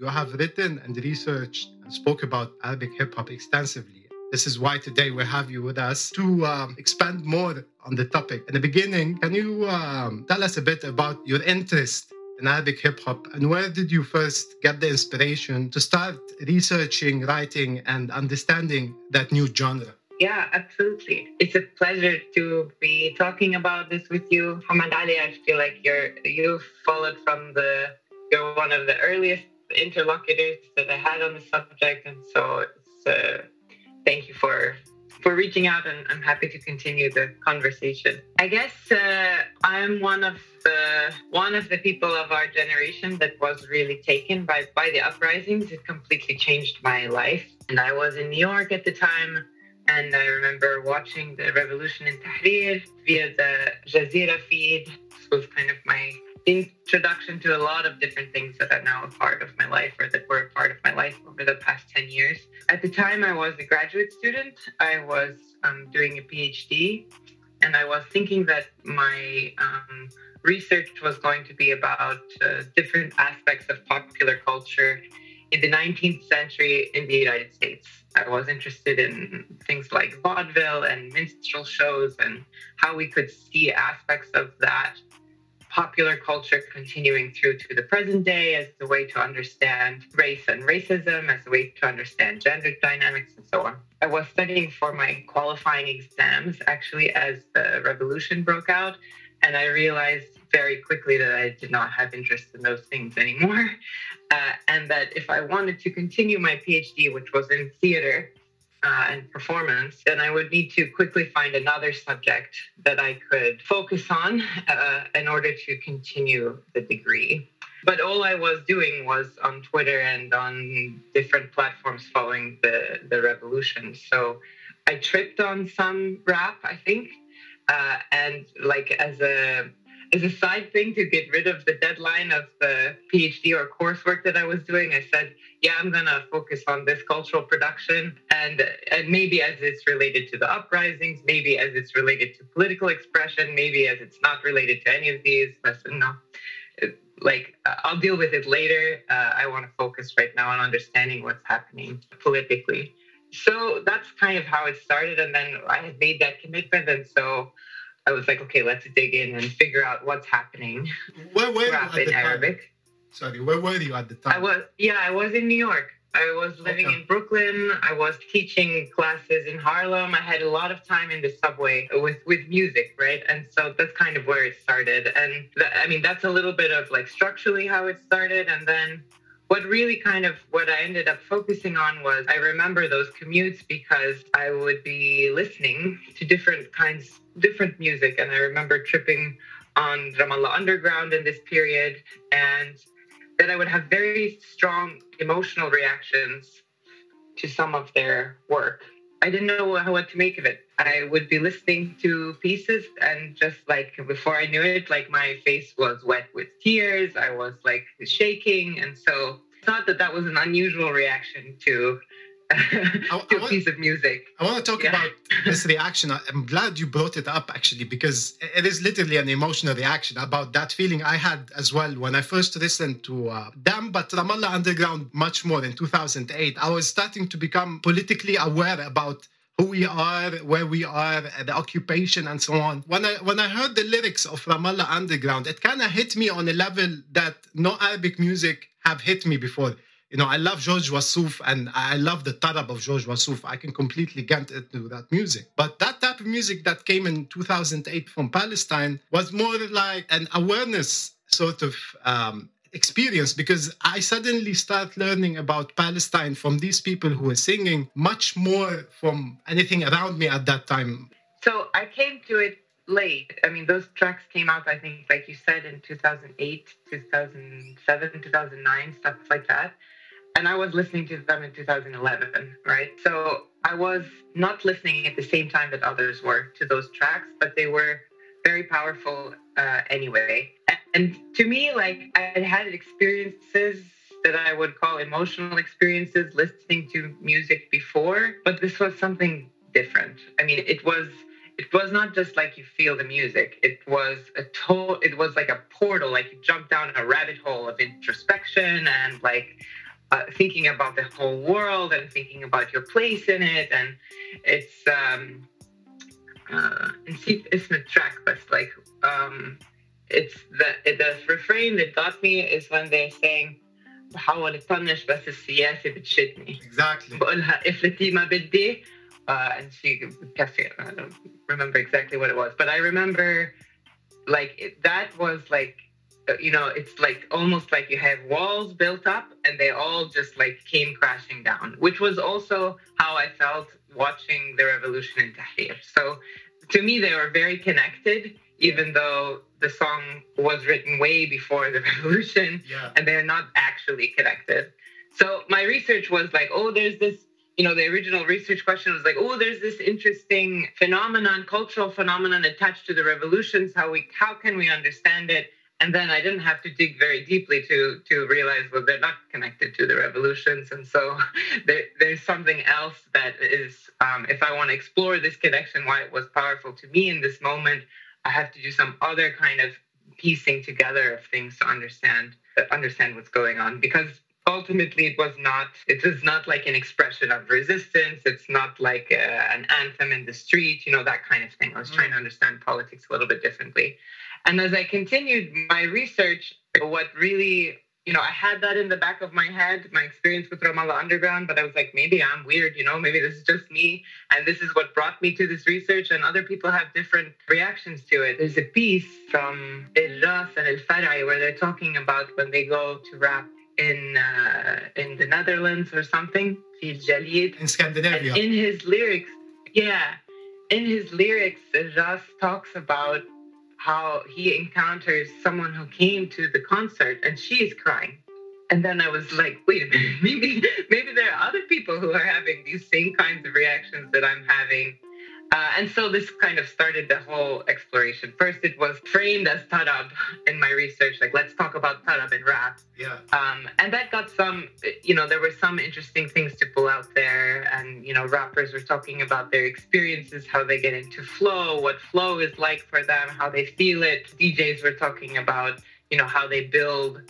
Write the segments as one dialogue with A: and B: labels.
A: You have written and researched and spoke about Arabic hip hop extensively. This is why today we have you with us to um, expand more on the topic. In the beginning, can you um, tell us a bit about your interest in Arabic hip hop and where did you first get the inspiration to start researching, writing, and understanding that new genre?
B: Yeah, absolutely. It's a pleasure to be talking about this with you, Muhammad Ali. I feel like you're you followed from the you're one of the earliest interlocutors that I had on the subject, and so uh, thank you for for reaching out and I'm happy to continue the conversation. I guess uh, I'm one of the one of the people of our generation that was really taken by by the uprisings. It completely changed my life. And I was in New York at the time and I remember watching the revolution in Tahrir via the Jazeera feed. This was kind of my introduction to a lot of different things that are now a part of my life or that were a part of my life over the past 10 years. At the time, I was a graduate student. I was um, doing a PhD, and I was thinking that my um, research was going to be about uh, different aspects of popular culture in the 19th century in the United States. I was interested in things like vaudeville and minstrel shows and how we could see aspects of that popular culture continuing through to the present day as a way to understand race and racism, as a way to understand gender dynamics, and so on. I was studying for my qualifying exams actually as the revolution broke out, and I realized very quickly that I did not have interest in those things anymore. Uh, and that if I wanted to continue my PhD, which was in theater, uh, and performance, then I would need to quickly find another subject that I could focus on uh, in order to continue the degree. But all I was doing was on Twitter and on different platforms following the, the revolution. So I tripped on some rap, I think. Uh, and like as a as a side thing to get rid of the deadline of the PhD or coursework that I was doing, I said, yeah, I'm gonna focus on this cultural production and and maybe as it's related to the uprisings, maybe as it's related to political expression, maybe as it's not related to any of these. Said, no, like I'll deal with it later. Uh, I want to focus right now on understanding what's happening politically. So that's kind of how it started, and then I had made that commitment, and so I was like, okay, let's dig in and figure out what's happening.
A: Where were
B: Rap
A: you at
B: in
A: the time?
B: Arabic.
A: Sorry, where were you at the time?
B: I was, yeah, I was in New York. I was living
A: Okay.
B: in Brooklyn. I was teaching classes in Harlem. I had a lot of time in the subway with with music, right? And so that's kind of where it started. And th- I mean, that's a little bit of like structurally how it started. And then what really kind of what I ended up focusing on was I remember those commutes because I would be listening to different kinds, different music. And I remember tripping on Ramallah Underground in this period and that I would have very strong emotional reactions to some of their work. I didn't know what to make of it. I would be listening to pieces and just like before I knew it, like my face was wet with tears. I was like shaking. And so I thought that that was an unusual reaction to, to
A: I
B: a
A: want-
B: piece of music.
A: I want to talk
B: Yeah.
A: about this reaction. I'm glad you brought it up actually because it is literally an emotional reaction about that feeling I had as well when I first listened to uh, them, but Ramallah Underground much more in 2008. I was starting to become politically aware about who we are, where we are, the occupation, and so on. When I when I heard the lyrics of Ramallah Underground, it kind of hit me on a level that no Arabic music have hit me before. You know, I love George Wassouf and I love the tarab of George Wassouf. I can completely get into that music. But that type of music that came in 2008 from Palestine was more like an awareness sort of um, experience because I suddenly start learning about Palestine from these people who were singing much more from anything around me at that time.
B: So I came to it late. I mean, those tracks came out, I think, like you said, in 2008, 2007, 2009, stuff like that. And I was listening to them in 2011, right? So I was not listening at the same time that others were to those tracks, but they were very powerful uh, anyway. And to me, like I had experiences that I would call emotional experiences listening to music before, but this was something different. I mean, it was it was not just like you feel the music. It was a total it was like a portal, like you jump down a rabbit hole of introspection and like uh, thinking about the whole world and thinking about your place in it and it's um uh, and see it's track but like um it's the the refrain that got me is when they're saying بحاول اطنش بس السياسة بتشدني.
A: Exactly.
B: بقولها افلتي ما بدي uh, and she بتكفي I don't remember exactly what it was but I remember like it, that was like uh, you know it's like almost like you have walls built up and they all just like came crashing down which was also how I felt watching the revolution in Tahrir. So to me they were very connected even though the song was written way before the revolution
A: Yeah.
B: and they're not actually connected. So my research was like, oh, there's this, you know, the original research question was like, oh, there's this interesting phenomenon, cultural phenomenon attached to the revolutions. How we, how can we understand it? And then I didn't have to dig very deeply to to realize well they're not connected to the revolutions, and so there, there's something else that is. Um, if I want to explore this connection, why it was powerful to me in this moment, I have to do some other kind of piecing together of things to understand understand what's going on because ultimately it was not it is not like an expression of resistance. It's not like uh, an anthem in the street you know that kind of thing. I was trying to understand politics a little bit differently. And as i continued my research what really you know, I had that in the back of my head, my experience with Ramallah Underground, but I was like, maybe I'm weird, you know, maybe this is just me. And this is what brought me to this research, and other people have different reactions to it. There's a piece from El Ras and El Farai where they're talking about when they go to rap in uh, in the Netherlands or something,
A: in Scandinavia.
B: And in his lyrics, yeah, in his lyrics, Ras talks about how he encounters someone who came to the concert and she is crying. And then I was like, wait a minute, maybe maybe there are other people who are having these same kinds of reactions that I'm having. Uh, and so this kind of started the whole exploration. First, it was framed as tarab in my research, like let's talk about tarab and rap.
A: Yeah.
B: Um, and that got some, you know, there were some interesting things to pull out there. And, you know, rappers were talking about their experiences, how they get into flow, what flow is like for them, how they feel it. DJs were talking about, you know, how they build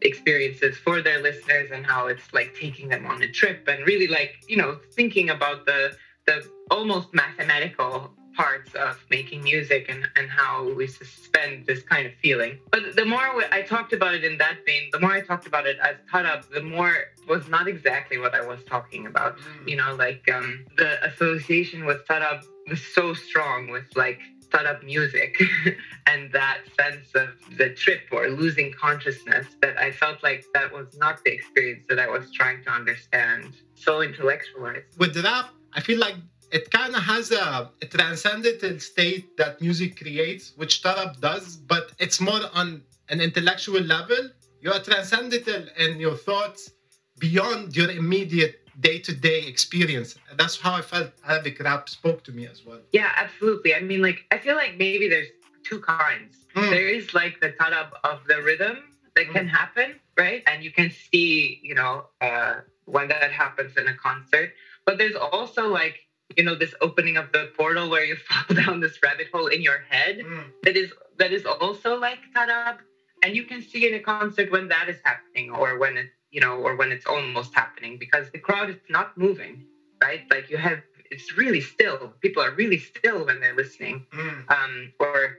B: experiences for their listeners and how it's like taking them on a trip and really like, you know, thinking about the, the almost mathematical parts of making music and, and how we suspend this kind of feeling. But the more I talked about it in that vein, the more I talked about it as tarab, the more it was not exactly what I was talking about. You know, like um, the association with tarab was so strong with like tarab music and that sense of the trip or losing consciousness that I felt like that was not the experience that I was trying to understand. So intellectualized.
A: With rap, I feel like it kind of has a, a transcendental state that music creates, which Tarab does, but it's more on an intellectual level. You're transcendental in your thoughts beyond your immediate day-to-day experience. That's how I felt Arabic rap spoke to me as well.
B: Yeah, absolutely. I mean, like, I feel like maybe there's two kinds.
A: Mm.
B: There is like the tarab of the rhythm that can happen, right? And you can see, you know, uh, when that happens in a concert. But there's also like, you know, this opening of the portal where you fall down this rabbit hole in your head
A: Mm.
B: that is that is also like tarab. And you can see in a concert when that is happening or when it, you know, or when it's almost happening because the crowd is not moving, right? Like you have, it's really still. People are really still when they're listening
A: Mm.
B: um, or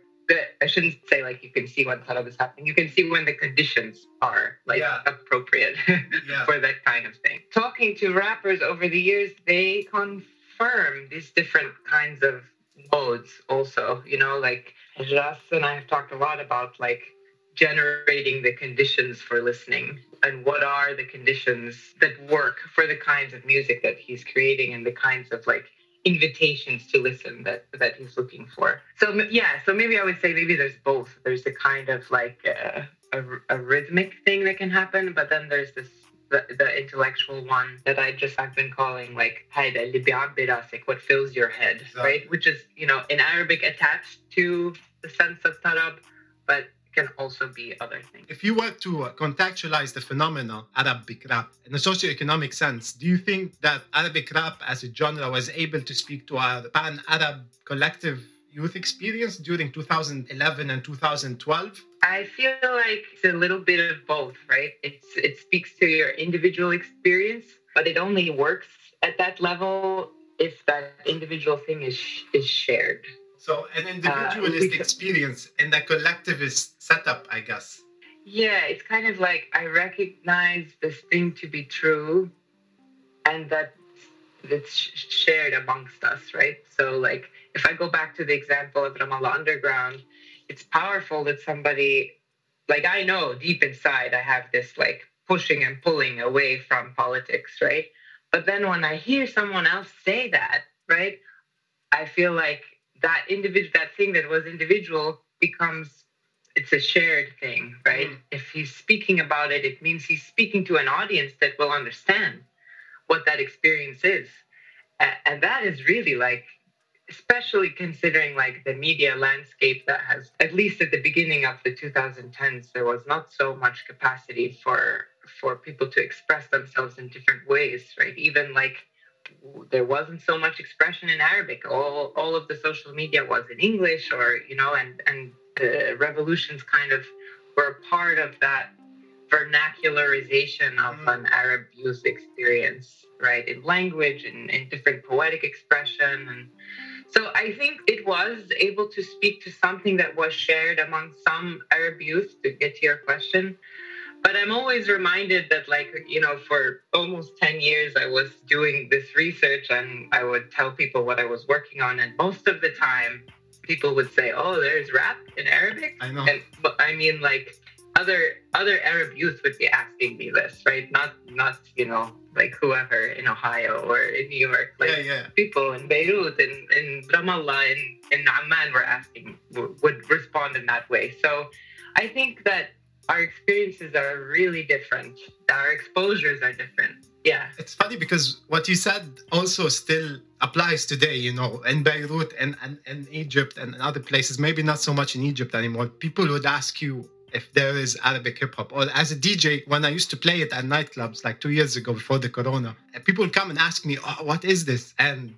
B: I shouldn't say like you can see when tarab is happening. You can see when the conditions are like
A: Yeah.
B: appropriate
A: Yeah.
B: for that kind of thing. Talking to rappers over the years, they confirm these different kinds of modes. Also, you know, like Ras and I have talked a lot about like generating the conditions for listening and what are the conditions that work for the kinds of music that he's creating and the kinds of like invitations to listen that that he's looking for. So yeah, so maybe I would say maybe there's both. There's the kind of like a, a, rhythmic thing that can happen, but then there's this the, the intellectual one that I just have been calling like like what fills your head,
A: exactly.
B: right? Which is you know in Arabic attached to the sense of tarab, but can also be other things.
A: If you were to uh, contextualize the phenomena Arabic rap in a socioeconomic sense, do you think that Arabic rap as a genre was able to speak to our pan-Arab collective, youth experience during 2011 and 2012?
B: I feel like it's a little bit of both, right? It's it speaks to your individual experience, but it only works at that level if that individual thing is is shared.
A: So an individualist uh, experience in a collectivist setup, I guess.
B: Yeah, it's kind of like I recognize this thing to be true, and that it's shared amongst us, right? So, like, if I go back to the example of Ramallah Underground, it's powerful that somebody, like, I know deep inside I have this like pushing and pulling away from politics, right? But then when I hear someone else say that, right, I feel like that individual, that thing that was individual becomes it's a shared thing, right? Mm. If he's speaking about it, it means he's speaking to an audience that will understand what that experience is. And that is really like, especially considering like the media landscape that has, at least at the beginning of the 2010s, there was not so much capacity for for people to express themselves in different ways, right? Even like there wasn't so much expression in Arabic. All all of the social media was in English, or you know, and and the revolutions kind of were part of that vernacularization of mm. an Arab youth experience, right? In language and in different poetic expression. And so I think it was able to speak to something that was shared among some Arab youth, to get to your question. But I'm always reminded that, like, you know, for almost 10 years, I was doing this research and I would tell people what I was working on. And most of the time, people would say, "Oh, there's rap in Arabic."
A: I know.
B: And, but I mean, like, other other Arab youth would be asking me this, right? Not not you know like whoever in Ohio or in New York, like
A: yeah, yeah.
B: people in Beirut and in Ramallah and in Amman were asking would respond in that way. So I think that our experiences are really different. Our exposures are different. Yeah.
A: It's funny because what you said also still applies today, you know, in Beirut and, and, and Egypt and other places, maybe not so much in Egypt anymore. People would ask you if there is Arabic hip hop. Or as a DJ, when I used to play it at nightclubs like two years ago before the corona, people come and ask me, oh, what is this? And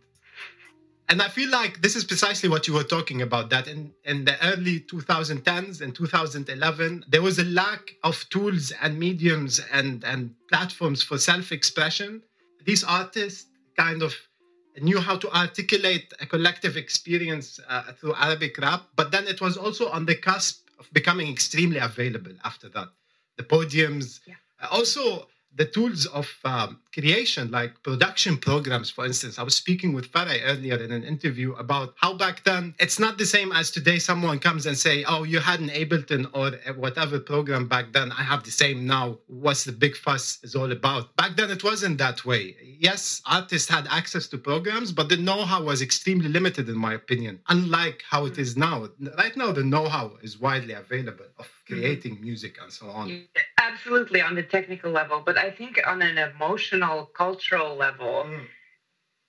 A: and I feel like this is precisely what you were talking about. That in, in the early 2010s and 2011, there was a lack of tools and mediums and, and platforms for self expression. These artists kind of knew how to articulate a collective experience uh, through Arabic rap, but then it was also on the cusp of becoming extremely available after that. The podiums, yeah. also the tools of um, creation, like production programs, for instance. I was speaking with Farai earlier in an interview about how back then it's not the same as today. Someone comes and say, "Oh, you had an Ableton or whatever program back then. I have the same now. What's the big fuss is all about?" Back then, it wasn't that way. Yes, artists had access to programs, but the know-how was extremely limited, in my opinion. Unlike how it is now. Right now, the know-how is widely available of. Creating music and so on.
B: Absolutely, on the technical level, but I think on an emotional, cultural level, mm.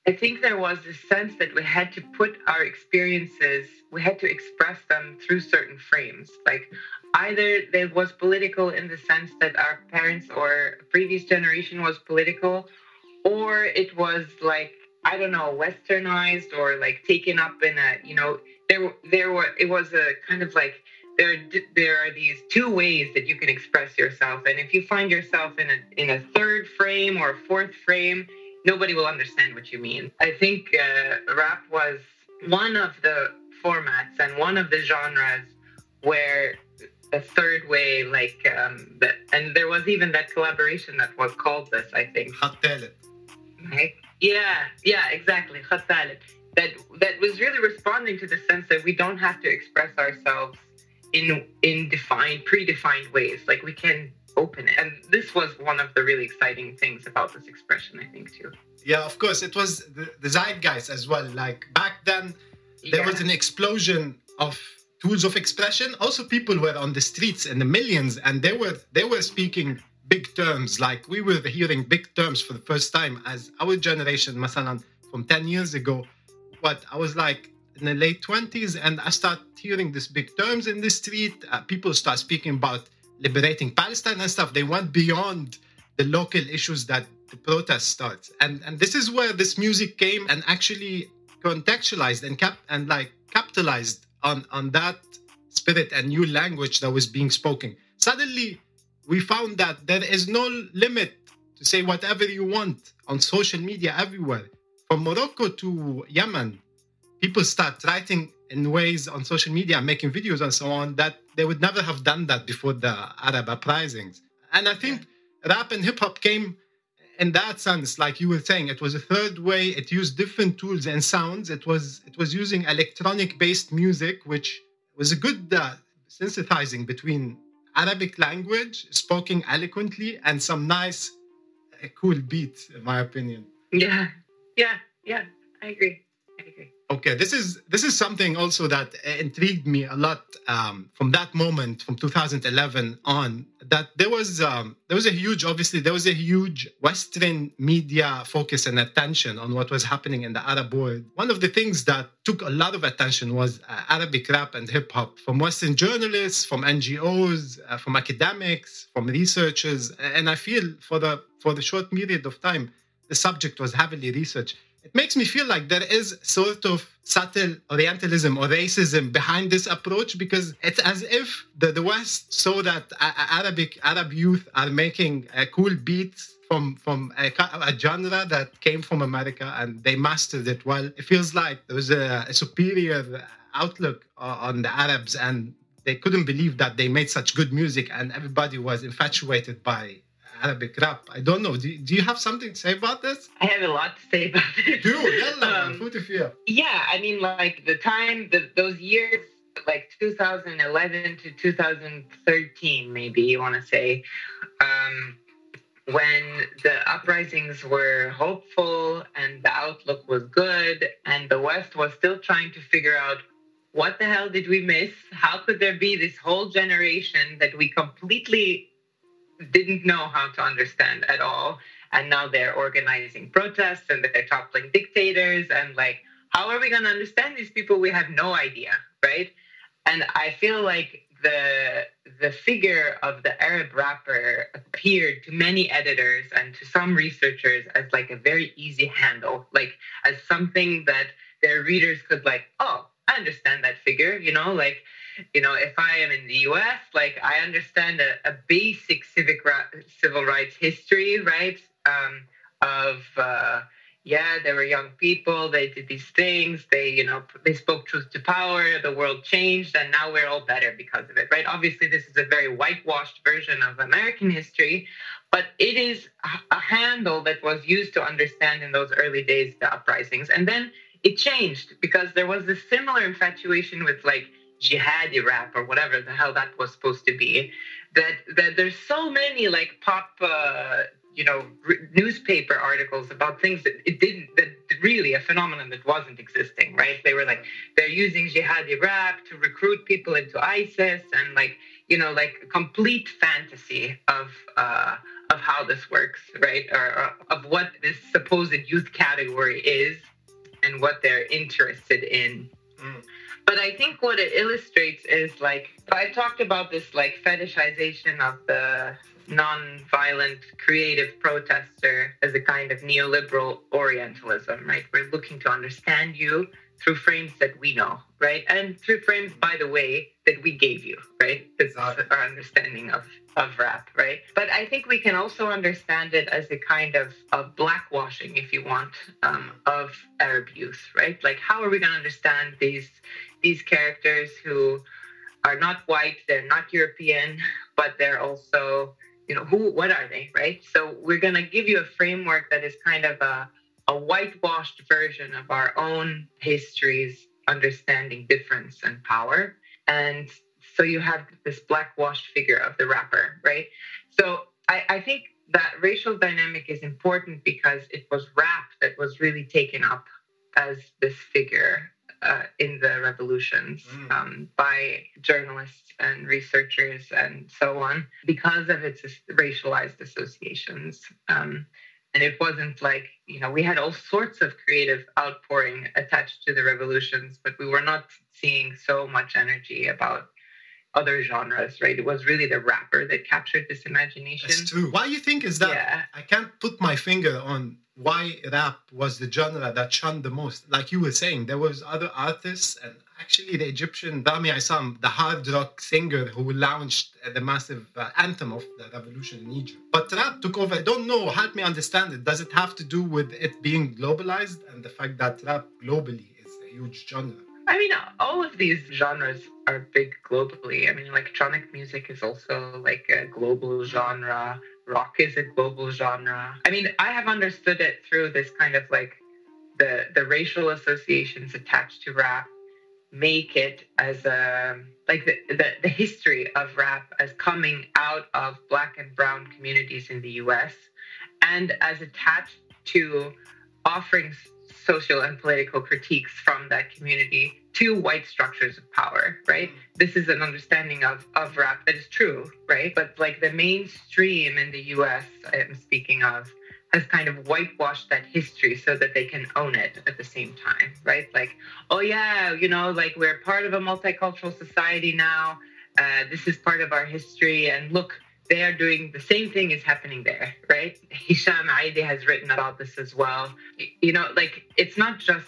B: I think there was a sense that we had to put our experiences, we had to express them through certain frames. Like either there was political in the sense that our parents or previous generation was political, or it was like I don't know, westernized or like taken up in a you know there there were it was a kind of like there there are these two ways that you can express yourself. And if you find yourself in a in a third frame or a fourth frame nobody will understand what you mean. I think uh, rap was one of the formats and one of the genres where the third way like um the, and there was even that collaboration that was called this i think. Right? yeah yeah exactly. That that was really responding to the sense that we don't have to express ourselves in in defined predefined ways. Like we can open it. And this was one of the really exciting things about this expression i think too.
A: Yeah of course it was the, the zeitgeist as well. Like back then there yeah. was an explosion of tools of expression. Also people were on the streets in the millions and they were they were speaking big terms. Like we were hearing big terms for the first time as our generation masalan from 10 years ago. But i was like in the late 20s and i start hearing these big terms in the street uh, people start speaking about liberating palestine and stuff they went beyond the local issues that the protest starts and and this is where this music came and actually contextualized and kept and like capitalized on, on that spirit and new language that was being spoken. Suddenly, we found that there is no limit to say whatever you want on social media everywhere. From Morocco to Yemen, people start writing in ways on social media, making videos and so on that they would never have done that before the Arab uprisings. And I think yeah. rap and hip hop came in that sense, like you were saying, it was a third way. It used different tools and sounds. It was it was using electronic based music, which was a good uh, synthesizing between Arabic language spoken eloquently and some nice, uh, cool beats, in my opinion.
B: Yeah, yeah, yeah. I agree.
A: Okay, this is this is something also that intrigued me a lot um, from that moment, from 2011 on. That there was um, there was a huge, obviously, there was a huge Western media focus and attention on what was happening in the Arab world. One of the things that took a lot of attention was uh, Arabic rap and hip hop from Western journalists, from NGOs, uh, from academics, from researchers, and I feel for the for the short period of time, the subject was heavily researched it makes me feel like there is sort of subtle Orientalism or racism behind this approach because it's as if the, the West saw that Arabic Arab youth are making uh, cool beats from from a, a, genre that came from America and they mastered it well. It feels like there was a, a superior outlook on the Arabs and they couldn't believe that they made such good music and everybody was infatuated by Arabic rap. I don't know. Do, do you have something to say about this?
B: I have a lot to say about it.
A: Do, yalla, um,
B: Yeah, I mean, like the time, the, those years, like 2011 to 2013, maybe you want to say, um, when the uprisings were hopeful and the outlook was good, and the West was still trying to figure out what the hell did we miss? How could there be this whole generation that we completely didn't know how to understand at all. And now they're organizing protests and they're toppling dictators. And like, how are we going to understand these people? We have no idea, right? And I feel like the the figure of the Arab rapper appeared to many editors and to some researchers as like a very easy handle, like as something that their readers could like, oh, I understand that figure, you know, like you know, if I am in the U.S., like I understand a, a basic civic ra- civil rights history, right? Um, of uh, yeah, they were young people. They did these things. They, you know, they spoke truth to power. The world changed, and now we're all better because of it, right? Obviously, this is a very whitewashed version of American history, but it is a handle that was used to understand in those early days the uprisings, and then it changed because there was this similar infatuation with like jihadi rap or whatever the hell that was supposed to be that that there's so many like pop uh, you know newspaper articles about things that it didn't that really a phenomenon that wasn't existing right? They were like they're using jihadi rap to recruit people into isis and like you know like a complete fantasy of uh of how this works right? Or, or of what this supposed youth category is and what they're interested in. Mm. But I think what it illustrates is like I talked about this like fetishization of the non-violent creative protester as a kind of neoliberal orientalism, right? We're looking to understand you through frames that we know, right? And through frames, by the way, that we gave you, right? That's our understanding of, of rap, right? But I think we can also understand it as a kind of, of blackwashing, if you want, um, of Arab youth, right? Like, how are we going to understand these these characters who are not white, they're not European, but they're also, you know, who, what are they, right? So we're going to give you a framework that is kind of a, a whitewashed version of our own histories, understanding difference and power. And so you have this blackwashed figure of the rapper, right? So I, I think that racial dynamic is important because it was rap that was really taken up as this figure uh, in the revolutions mm. um, by journalists and researchers and so on because of its racialized associations. Um, and it wasn't like, you know, we had all sorts of creative outpouring attached to the revolutions, but we were not seeing so much energy about other genres, right? It was really the rapper that captured this imagination.
A: That's true. Why you think is that? Yeah. I can't put my finger on why rap was the genre that shunned the most. Like you were saying, there was other artists and actually the Egyptian Ramy Essam, the hard rock singer who launched the massive uh, anthem of the revolution in Egypt. But rap took over. I don't know. Help me understand it. Does it have to do with it being globalized and the fact that rap globally is a huge genre?
B: I mean, all of these genres are big globally. I mean, electronic music is also like a global genre. Rock is a global genre. I mean, I have understood it through this kind of like the the racial associations attached to rap make it as a like the, the, the history of rap as coming out of black and brown communities in the US and as attached to offering social and political critiques from that community to white structures of power, right? This is an understanding of, of rap that is true, right? But like the mainstream in the US, I'm speaking of, has kind of whitewashed that history so that they can own it at the same time, right? Like, oh yeah, you know, like we're part of a multicultural society now. Uh, this is part of our history, and look, they are doing the same thing is happening there, right? Hisham Aidi has written about this as well. You know, like it's not just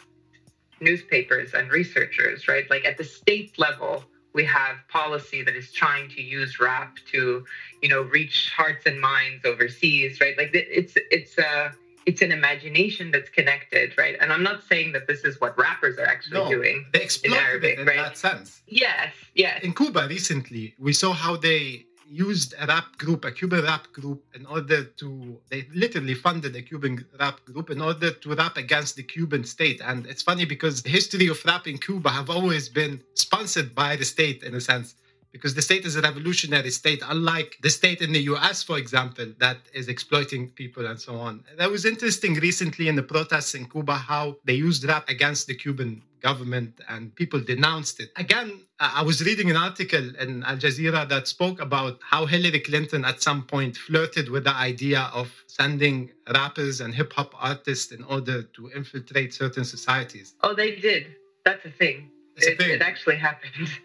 B: newspapers and researchers, right? Like at the state level, we have policy that is trying to use rap to, you know, reach hearts and minds overseas, right? Like it's it's a it's an imagination that's connected, right? And I'm not saying that this is what rappers are actually
A: no,
B: doing.
A: They exploited in Arabic, it in right? that sense.
B: Yes, yes.
A: In Cuba recently, we saw how they used a rap group, a Cuban rap group, in order to, they literally funded a Cuban rap group in order to rap against the Cuban state. And it's funny because the history of rap in Cuba have always been sponsored by the state in a sense because the state is a revolutionary state, unlike the state in the US, for example, that is exploiting people and so on. That was interesting recently in the protests in Cuba how they used rap against the Cuban government and people denounced it. Again, I was reading an article in Al Jazeera that spoke about how Hillary Clinton at some point flirted with the idea of sending rappers and hip hop artists in order to infiltrate certain societies.
B: Oh, they did. That's a thing. It, a thing. it actually happened.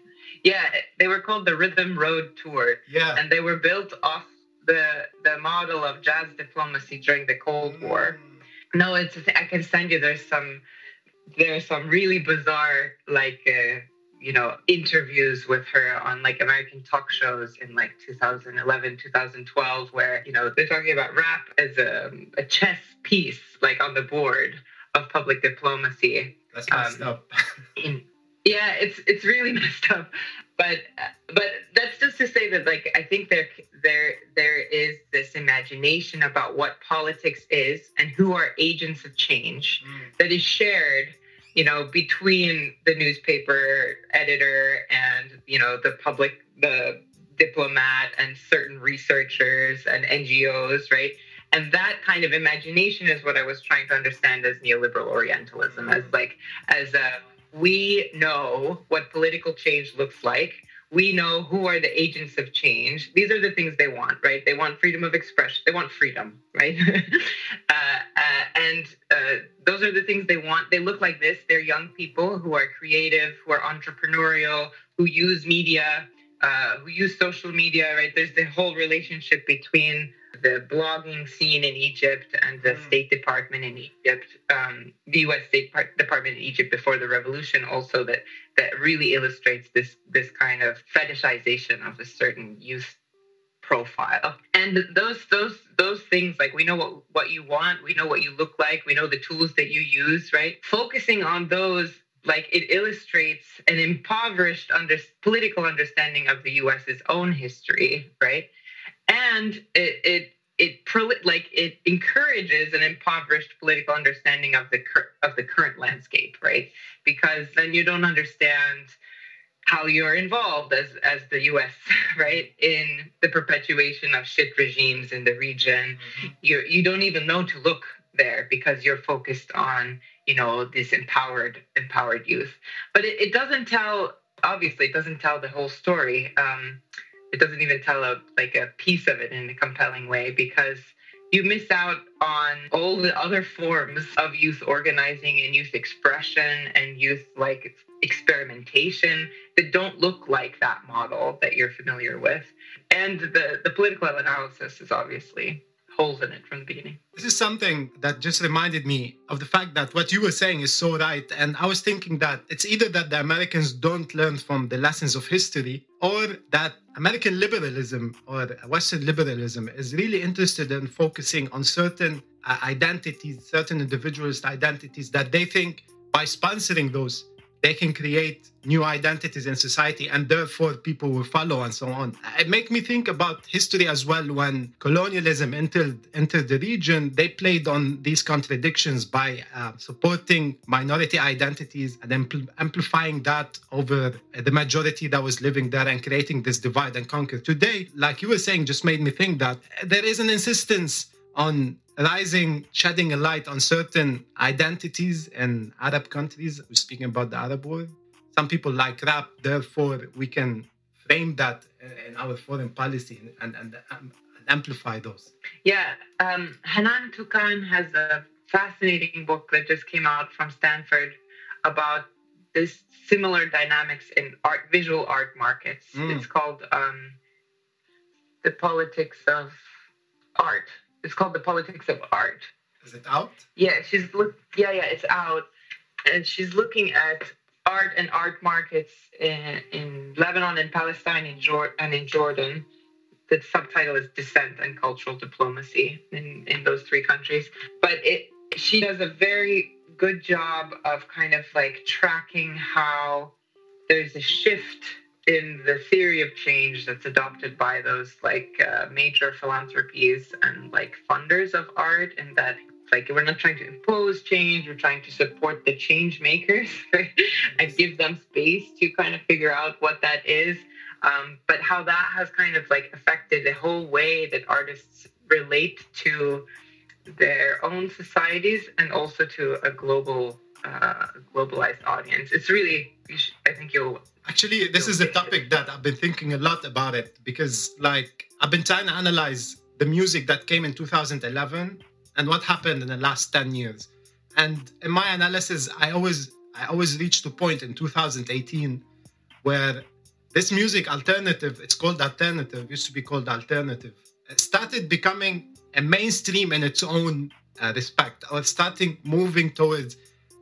B: Yeah, they were called the Rhythm Road Tour.
A: Yeah.
B: And they were built off the the model of jazz diplomacy during the Cold mm. War. No, it's I can send you there's some there's some really bizarre like uh, you know interviews with her on like American talk shows in like 2011 2012 where you know they're talking about rap as a, a chess piece like on the board of public diplomacy.
A: That's messed um, up.
B: in, yeah, it's it's really messed up. But but that's just to say that like I think there there there is this imagination about what politics is and who are agents of change mm. that is shared you know between the newspaper editor and you know the public the diplomat and certain researchers and NGOs right and that kind of imagination is what I was trying to understand as neoliberal Orientalism as like as a we know what political change looks like. We know who are the agents of change. These are the things they want, right? They want freedom of expression. They want freedom, right? uh, uh, and uh, those are the things they want. They look like this. They're young people who are creative, who are entrepreneurial, who use media, uh, who use social media, right? There's the whole relationship between the blogging scene in Egypt and the mm. State Department in Egypt, um, the U.S. State Department in Egypt before the revolution, also that that really illustrates this this kind of fetishization of a certain youth profile. And those those those things like we know what what you want, we know what you look like, we know the tools that you use, right? Focusing on those like it illustrates an impoverished under, political understanding of the US's own history, right? And it it it like it encourages an impoverished political understanding of the of the current landscape, right? Because then you don't understand how you're involved as as the U.S. right in the perpetuation of shit regimes in the region. Mm-hmm. You you don't even know to look there because you're focused on you know this empowered empowered youth. But it, it doesn't tell obviously it doesn't tell the whole story. Um, it doesn't even tell a like a piece of it in a compelling way because you miss out on all the other forms of youth organizing and youth expression and youth like experimentation that don't look like that model that you're familiar with. And the the political analysis is obviously holes in it from the beginning.
A: This is something that just reminded me of the fact that what you were saying is so right. And I was thinking that it's either that the Americans don't learn from the lessons of history or that American liberalism or Western liberalism is really interested in focusing on certain uh, identities, certain individualist identities that they think by sponsoring those they can create new identities in society and therefore people will follow and so on. It makes me think about history as well when colonialism entered, entered the region, they played on these contradictions by uh, supporting minority identities and ampl- amplifying that over the majority that was living there and creating this divide and conquer. Today, like you were saying, just made me think that there is an insistence on rising, shedding a light on certain identities in Arab countries. We're speaking about the Arab world. Some people like rap, therefore we can frame that in our foreign policy and, and, and amplify those.
B: Yeah, um, Hanan Toukan has a fascinating book that just came out from Stanford about this similar dynamics in art, visual art markets. Mm. It's called um, "The Politics of Art." It's called The Politics of Art.
A: Is it out?
B: Yeah, she's look. Yeah, yeah, it's out, and she's looking at art and art markets in, in Lebanon and Palestine in Jor- and in Jordan. The subtitle is Dissent and Cultural Diplomacy in, in those three countries. But it she does a very good job of kind of like tracking how there's a shift in the theory of change that's adopted by those like uh, major philanthropies and like funders of art and that like we're not trying to impose change we're trying to support the change makers right? and give them space to kind of figure out what that is um, but how that has kind of like affected the whole way that artists relate to their own societies and also to a global uh, globalized audience it's really i think you'll
A: Actually, this is a topic that I've been thinking a lot about it because, like, I've been trying to analyze the music that came in 2011 and what happened in the last 10 years. And in my analysis, I always I always reach to point in 2018 where this music alternative, it's called alternative, used to be called alternative, started becoming a mainstream in its own uh, respect, or starting moving towards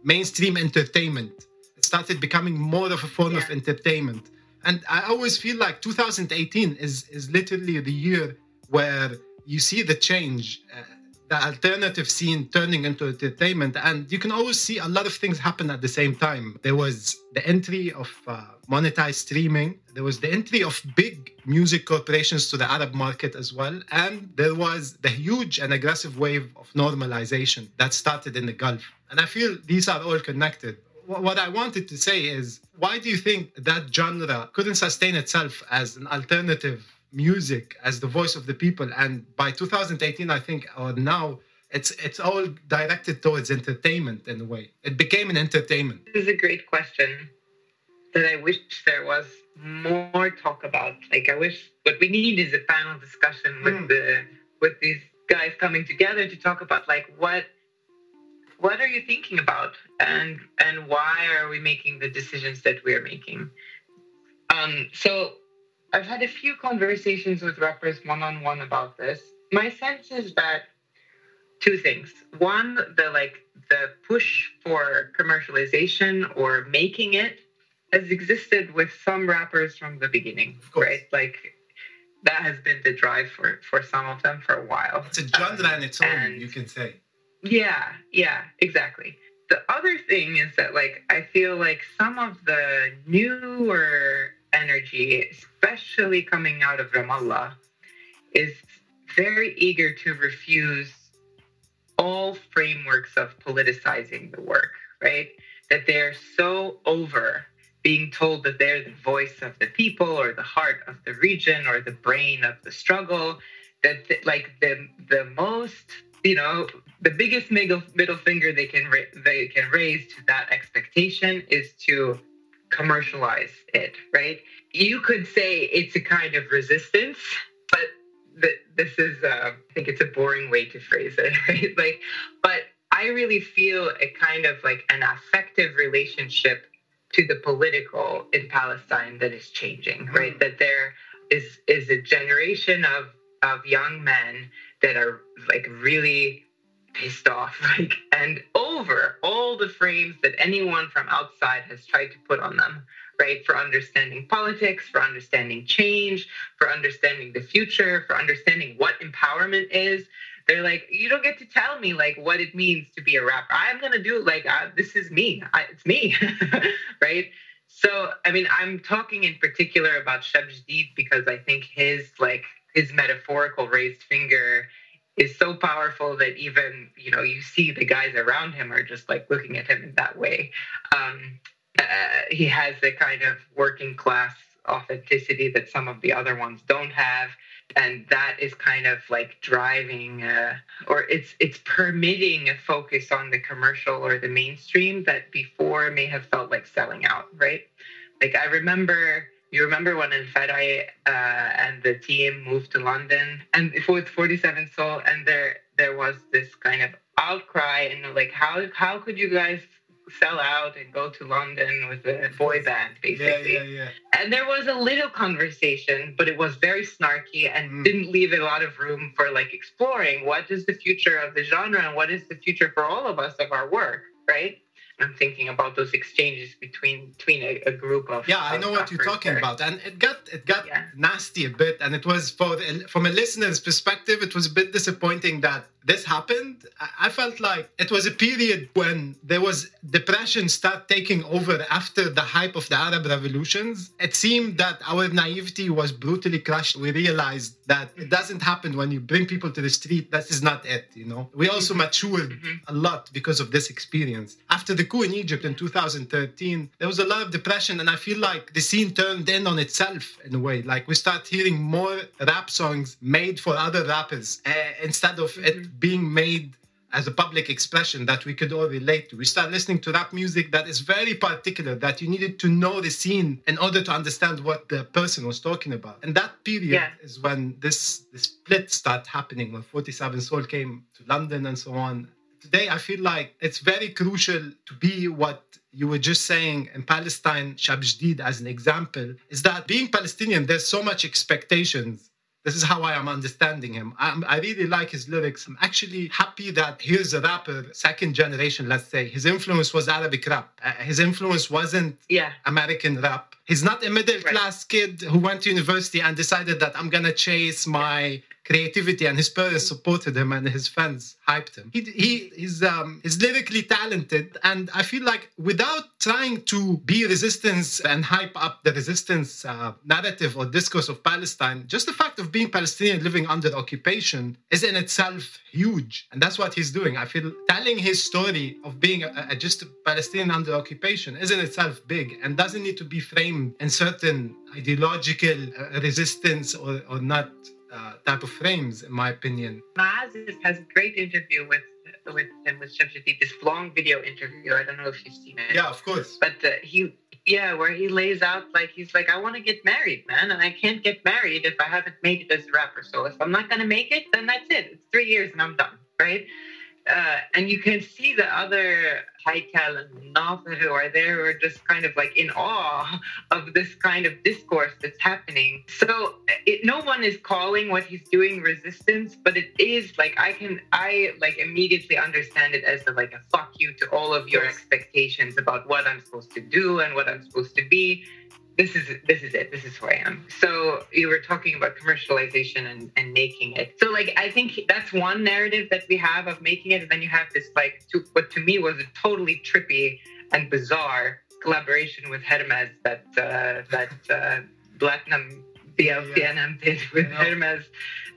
A: mainstream entertainment started becoming more of a form yeah. of entertainment. And I always feel like 2018 is is literally the year where you see the change, uh, the alternative scene turning into entertainment, and you can always see a lot of things happen at the same time. There was the entry of uh, monetized streaming. There was the entry of big music corporations to the Arab market as well, and there was the huge and aggressive wave of normalization that started in the Gulf. And I feel these are all connected what I wanted to say is why do you think that genre couldn't sustain itself as an alternative music, as the voice of the people? And by 2018, I think, or now, it's it's all directed towards entertainment in a way. It became an entertainment.
B: This is a great question that I wish there was more talk about. Like I wish what we need is a panel discussion with mm. the with these guys coming together to talk about like what what are you thinking about? And and why are we making the decisions that we're making? Um, so i've had a few conversations with rappers one-on-one about this. My sense is that two things. One the like the push for commercialization or making it has existed with some rappers from the beginning right? Like that has been the drive for for some of them for a while.
A: It's a genre um, in its own you can say
B: yeah, yeah, exactly. The other thing is that, like, I feel like some of the newer energy, especially coming out of Ramallah, is very eager to refuse all frameworks of politicizing the work, right? That they're so over being told that they're the voice of the people or the heart of the region or the brain of the struggle that like the the most you know the biggest middle, middle finger they can ra- they can raise to that expectation is to commercialize it right? You could say it's a kind of resistance but th- this is uh, i think it's a boring way to phrase it right? Like but i really feel a kind of like an affective relationship to the political in palestine that is changing right? Mm. that there is is a generation of of young men that are like really pissed off like and over all the frames that anyone from outside has tried to put on them right? For understanding politics for understanding change for understanding the future for understanding what empowerment is. They're like you don't get to tell me like what it means to be a rapper. I'm gonna do it like this is me. I, it's me. Right? So i mean i'm talking in particular about Shab Jadid because i think his like his metaphorical raised finger is so powerful that even you know you see the guys around him are just like looking at him in that way. Um, uh, he has the kind of working class authenticity that some of the other ones don't have and that is kind of like driving uh, or it's it's permitting a focus on the commercial or the mainstream that before may have felt like selling out right? Like i remember you remember when Fedai uh, and the team moved to London and with 47 Soul and there there was this kind of outcry and like how how could you guys sell out and go to London with a boy band basically.
A: Yeah, yeah, yeah.
B: And there was a little conversation, but it was very snarky and mm. didn't leave a lot of room for like exploring what is the future of the genre and what is the future for all of us of our work, right? I'm thinking about those exchanges between between a, a group of
A: yeah, I know what you're talking there. about, and it got it got yeah. nasty a bit, and it was for from a listener's perspective, it was a bit disappointing that this happened, I felt like it was a period when there was depression start taking over after the hype of the Arab revolutions. It seemed that our naivety was brutally crushed. We realized that it doesn't happen when you bring people to the street. That is not it, you know. We also matured mm-hmm. a lot because of this experience. After the coup in Egypt in 2013, there was a lot of depression, and I feel like the scene turned in on itself in a way. Like we start hearing more rap songs made for other rappers uh, instead of it mm-hmm being made as a public expression that we could all relate to. We start listening to rap music that is very particular, that you needed to know the scene in order to understand what the person was talking about. And that period yeah. is when this, this split started happening, when 47 Soul came to London and so on. Today, I feel like it's very crucial to be what you were just saying in Palestine, Shab Jadid as an example, is that being Palestinian, there's so much expectations this is how I am understanding him. I'm, i really like his lyrics. I'm actually happy that here's a rapper, second generation, let's say. His influence was Arabic rap. Uh, his influence wasn't
B: yeah.
A: American rap. He's not a middle class right. kid who went to university and decided that I'm going to chase my creativity and his parents supported him and his fans hyped him. He, he he's um he's lyrically talented and I feel like without trying to be resistance and hype up the resistance uh, narrative or discourse of Palestine, just the fact of being Palestinian living under occupation is in itself huge, and that's what he's doing. I feel telling his story of being a, a, just a Palestinian under occupation is in itself big and doesn't need to be framed in certain ideological uh, resistance or, or not uh, type of frames, in my opinion.
B: Maaz has a great interview with with him with Shab this long video interview. I don't know if you've seen it.
A: Yeah, of course.
B: But uh, he, yeah, where he lays out like he's like, I want to get married, man, and I can't get married if I haven't made it as a rapper. So if I'm not gonna make it, then that's it. It's three years and I'm done, right? Uh, and you can see the other Haikal and Nather who are there who are just kind of like in awe of this kind of discourse that's happening. So it, no one is calling what he's doing resistance, but it is like I can I like immediately understand it as a, like a fuck you to all of your expectations about what I'm supposed to do and what I'm supposed to be this is this is it. This is who i am. So you were talking about commercialization and, and making it. So like i think that's one narrative that we have of making it. And then you have this like to, what to me was a totally trippy and bizarre collaboration with hermes that uh, that uh, Blatinum BLTNM did with Hermes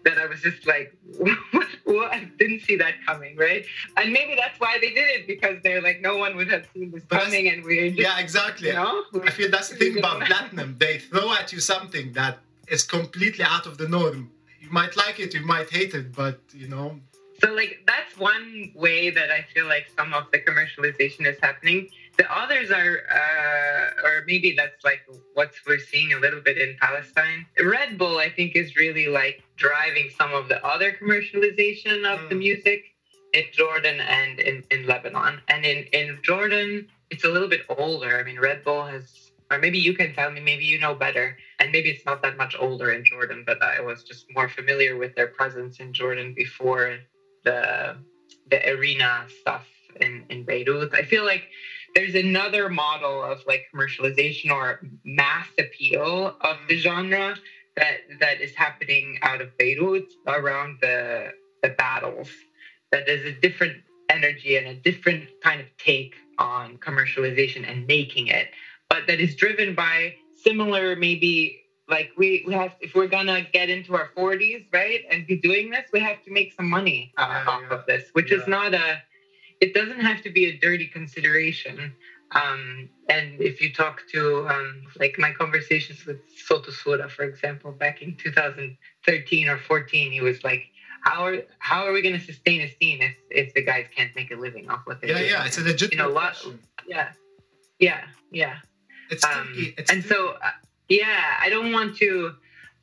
B: that I was just like, what, what? I didn't see that coming, right? And maybe that's why they did it because they're like, no one would have seen this coming, and we're just,
A: yeah, exactly. You know, I feel that's the thing about Blatinum. They throw at you something that is completely out of the norm. You might like it, you might hate it, but you know.
B: So like that's one way that I feel like some of the commercialization is happening the others are, uh, or maybe that's like what we're seeing a little bit in Palestine. Red Bull, I think, is really like driving some of the other commercialization of mm. the music in Jordan and in, in Lebanon. And in, in Jordan, it's a little bit older. I mean, Red Bull has, or maybe you can tell me, maybe you know better. and maybe it's not that much older in Jordan, but I was just more familiar with their presence in Jordan before the the arena stuff in, in Beirut. I feel like there's another model of like commercialization or mass appeal of the genre that that is happening out of Beirut around the the battles. That there's a different energy and a different kind of take on commercialization and making it, but that is driven by similar maybe like we, we have if we're gonna get into our 40s right and be doing this we have to make some money uh, yeah, off yeah. of this which yeah. is not a it doesn't have to be a dirty consideration um, and if you talk to um, like my conversations with Sotusura, for example, back in 2013 or 14, he was like, "How are how are we going to sustain a scene if, if the guys can't make a living off what they
A: yeah, do?" Yeah, yeah, it's a legit.
B: You know, lot, yeah, yeah, yeah.
A: It's, um, it's
B: and so uh, yeah, I don't want to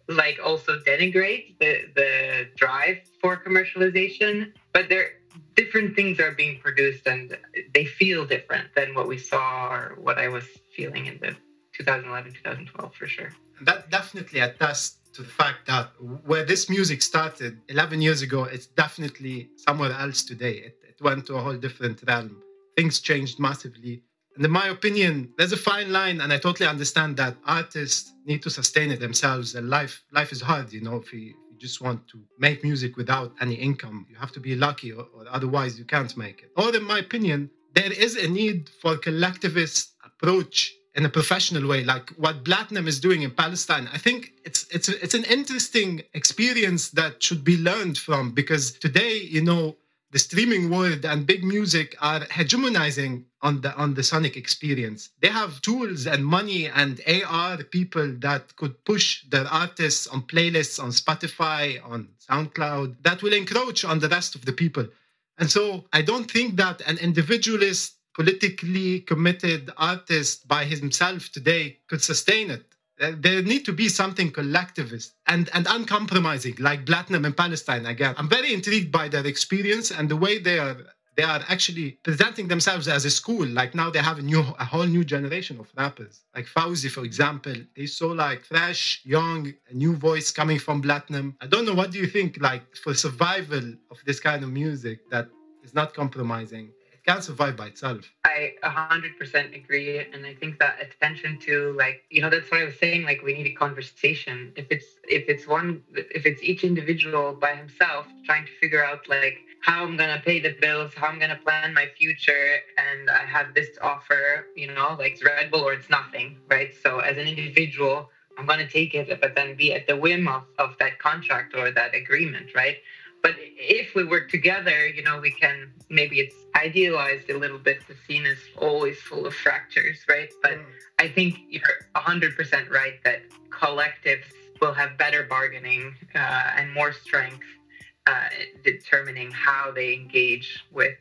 B: like also denigrate the the drive for commercialization, but there different things are being produced and they feel different than what we saw or what I was feeling in the 2011 2012 for sure.
A: That definitely attests to the fact that where this music started 11 years ago, it's definitely somewhere else today. It, it went to a whole different realm. Things changed massively and in my opinion, there's a fine line, and I totally understand that artists need to sustain it themselves. And life, life is hard, you know. If you, if you just want to make music without any income, you have to be lucky, or, or otherwise you can't make it. Or, in my opinion, there is a need for collectivist approach in a professional way, like what Blatinum is doing in Palestine. I think it's it's it's an interesting experience that should be learned from because today, you know, the streaming world and big music are hegemonizing on the on the sonic experience. They have tools and money and ar people that could push their artists on playlists on spotify on soundcloud that will encroach on the rest of the people. And so i don't think that an individualist politically committed artist by himself today could sustain it Uh, there need to be something collectivist and, and uncompromising, like Blatinum in Palestine again. I'm very intrigued by their experience and the way they are they are actually presenting themselves as a school. Like now they have a new a whole new generation of rappers. Like Fauzi, for example, he's so like fresh, young, a new voice coming from Blatinum. I don't know what do you think, like for survival of this kind of music that is not compromising can't survive by itself.
B: I 100% agree. And I think that attention to like, you know, that's what I was saying. Like we need a conversation. If it's, if it's one, if it's each individual by himself trying to figure out like how I'm going to pay the bills, how I'm going to plan my future. And I have this to offer, you know, like it's Red Bull or it's nothing. Right. So as an individual, I'm going to take it, but then be at the whim of, of that contract or that agreement. Right. But if we work together, you know, we can maybe it's idealized a little bit. The scene is always full of fractures, right? But mm. I think you're 100% right that collectives will have better bargaining uh, and more strength uh, determining how they engage with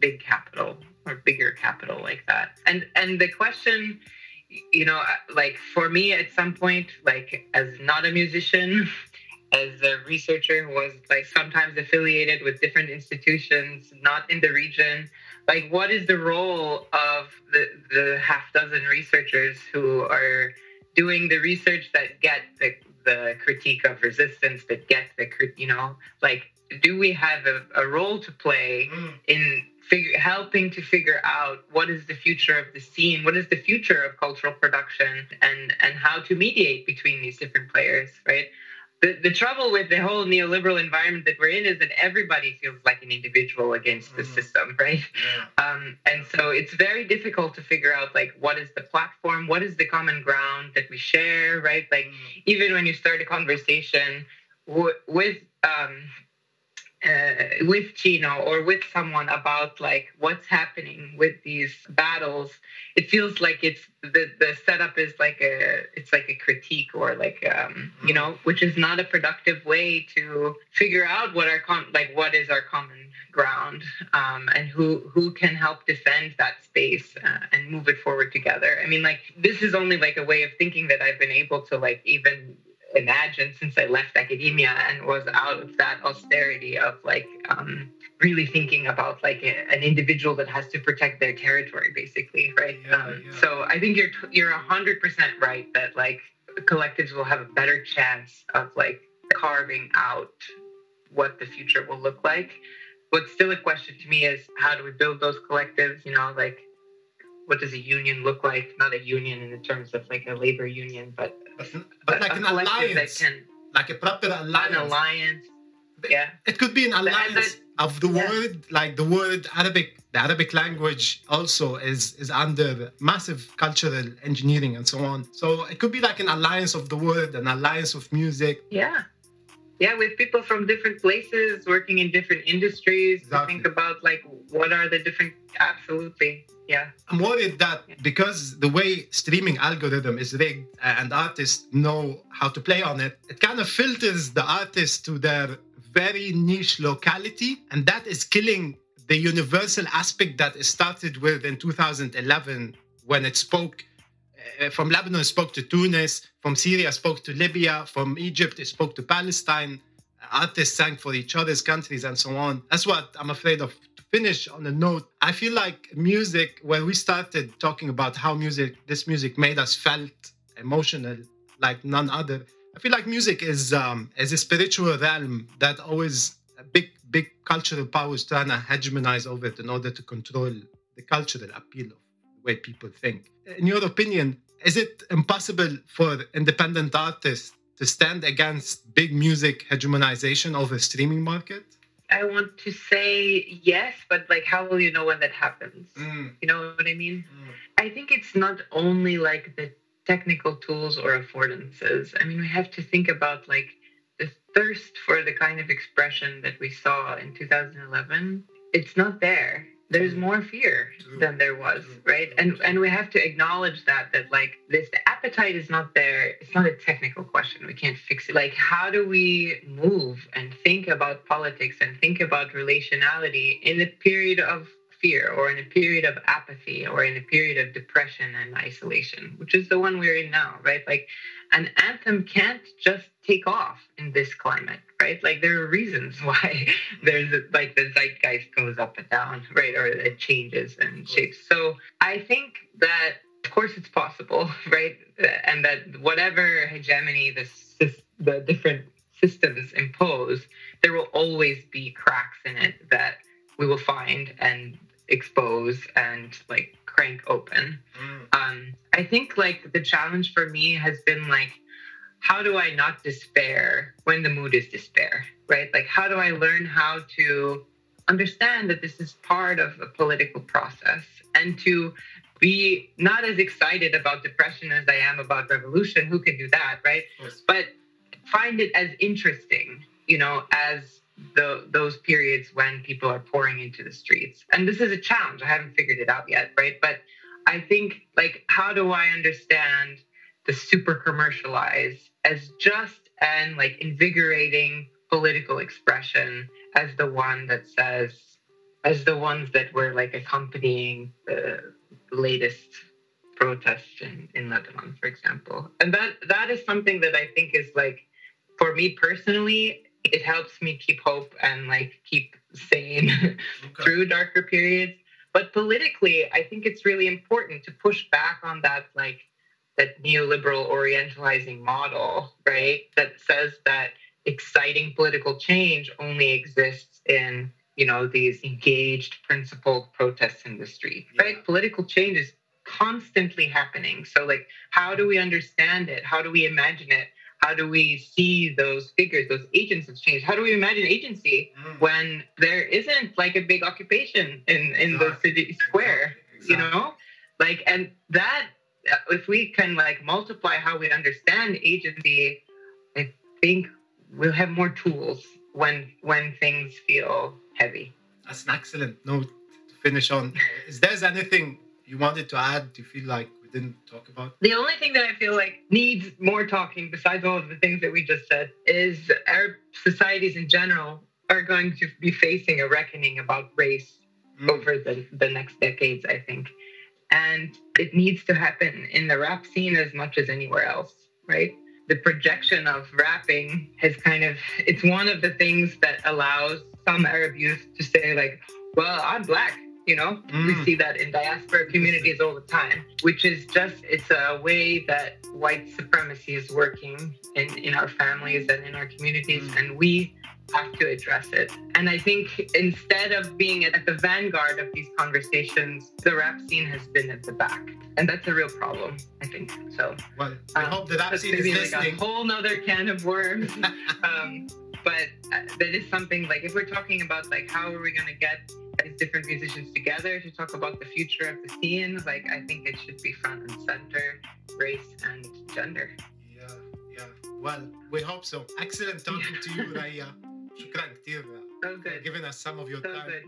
B: big capital or bigger capital like that. And and the question, you know, like for me at some point, like as not a musician, as a researcher who was like sometimes affiliated with different institutions, not in the region. Like, what is the role of the, the half dozen researchers who are doing the research that get the, the critique of resistance, that get the, you know, like, do we have a, a role to play mm. in figure, helping to figure out what is the future of the scene, what is the future of cultural production, and and how to mediate between these different players, right? The, the trouble with the whole neoliberal environment that we're in is that everybody feels like an individual against the mm. system right yeah. um, and so it's very difficult to figure out like what is the platform what is the common ground that we share right like mm. even when you start a conversation w- with um, uh, with Chino or with someone about like what's happening with these battles, it feels like it's the the setup is like a it's like a critique or like um, you know, which is not a productive way to figure out what our com- like what is our common ground um, and who who can help defend that space uh, and move it forward together. I mean, like this is only like a way of thinking that I've been able to like even imagined since I left academia and was out of that austerity of like um, really thinking about like a, an individual that has to protect their territory, basically, right? Yeah, um, yeah. So I think you're you're a hundred percent right that like collectives will have a better chance of like carving out what the future will look like. What's still a question to me is how do we build those collectives? You know, like what does a union look like? Not a union in the terms of like a labor union, but
A: but, like an alliance, can, like a proper alliance.
B: An alliance. Yeah.
A: It could be an alliance of the yeah. word, like the word Arabic. The Arabic language also is is under massive cultural engineering and so on. So it could be like an alliance of the word, an alliance of music.
B: Yeah yeah with people from different places working in different industries exactly. to think about like what are the different absolutely yeah
A: i'm worried that because the way streaming algorithm is rigged and artists know how to play on it it kind of filters the artists to their very niche locality and that is killing the universal aspect that it started with in 2011 when it spoke uh, from Lebanon spoke to Tunis, from Syria spoke to Libya, from Egypt it spoke to Palestine. Artists sang for each other's countries and so on. That's what I'm afraid of. Finish on a note, I feel like music, when we started talking about how music, this music made us felt emotional like none other. I feel like music is um, is a spiritual realm that always big big cultural powers trying to hegemonize over it in order to control the cultural appeal of the way people think. In your opinion, is it impossible for independent artists to stand against big music hegemonization a streaming market?
B: I want to say yes, but like, how will you know when that happens? Mm. You know what I mean? Mm. I think it's not only like the technical tools or affordances. I mean, we have to think about like the thirst for the kind of expression that we saw in 2011. It's not there there's more fear than there was right? And and we have to acknowledge that that like this the appetite is not there. It's not a technical question. We can't fix it. Like how do we move and think about politics and think about relationality in a period of fear or in a period of apathy or in a period of depression and isolation which is the one we're in now right like an anthem can't just take off in this climate, right? Like there are reasons why there's like the zeitgeist goes up and down, right? Or it changes and shapes. So I think that of course it's possible, right? And that whatever hegemony the the different systems impose, there will always be cracks in it that we will find and expose and like crank open. Mm. Um, I think like the challenge for me has been like, how do I not despair when the mood is despair, right? Like, how do I learn how to understand that this is part of a political process and to be not as excited about depression as I am about revolution? Who can do that, right? But find it as interesting, you know, as the, those periods when people are pouring into the streets. And this is a challenge. I haven't figured it out yet, right? But I think, like, how do I understand the super commercialized as just and like invigorating political expression as the one that says, as the ones that were like accompanying the latest protests in, in Lebanon, for example. And that that is something that I think is like, for me personally, it helps me keep hope and like keep sane okay. through darker periods. But politically, I think it's really important to push back on that like that neoliberal orientalizing model, right? That says that exciting political change only exists in you know these engaged principled protests in the street yeah. right political change is constantly happening so like how do we understand it how do we imagine it how do we see those figures, those agents of change? How do we imagine agency mm. when there isn't like a big occupation in, in exactly. the city square, exactly. you know? Like, and that, if we can like multiply how we understand agency, I think we'll have more tools when when things feel heavy.
A: That's an excellent note to finish on. Is there anything you wanted to add? Do you feel like we didn't talk about?
B: The only thing that I feel like needs more talking, besides all of the things that we just said, is Arab societies in general are going to be facing a reckoning about race mm. over the, the next decades, I think. And it needs to happen in the rap scene as much as anywhere else, right? The projection of rapping has kind of, it's one of the things that allows some Arab youth to say, like, well, I'm black You know, we
A: Mm.
B: see that in diaspora communities all the time, which is just it's a way that white supremacy is working in in our families and in our communities,
A: Mm.
B: and we have to address it. And I think instead of being at the vanguard of these conversations, the rap scene has been at the back, and that's a real problem. I think so.
A: Well, I
B: Um,
A: hope the rap scene is
B: maybe like
A: listening.
B: a whole nother can of worms. um, but uh, that is something like if we're talking about like how are we going to get these different musicians together to talk about the future of the scene like i think it should be front and center race and gender.
A: Yeah yeah. Well we hope so. Excellent talking yeah. to you Rayya. Shukran كثير
B: so good.
A: giving us some of your
B: so
A: time.
B: good,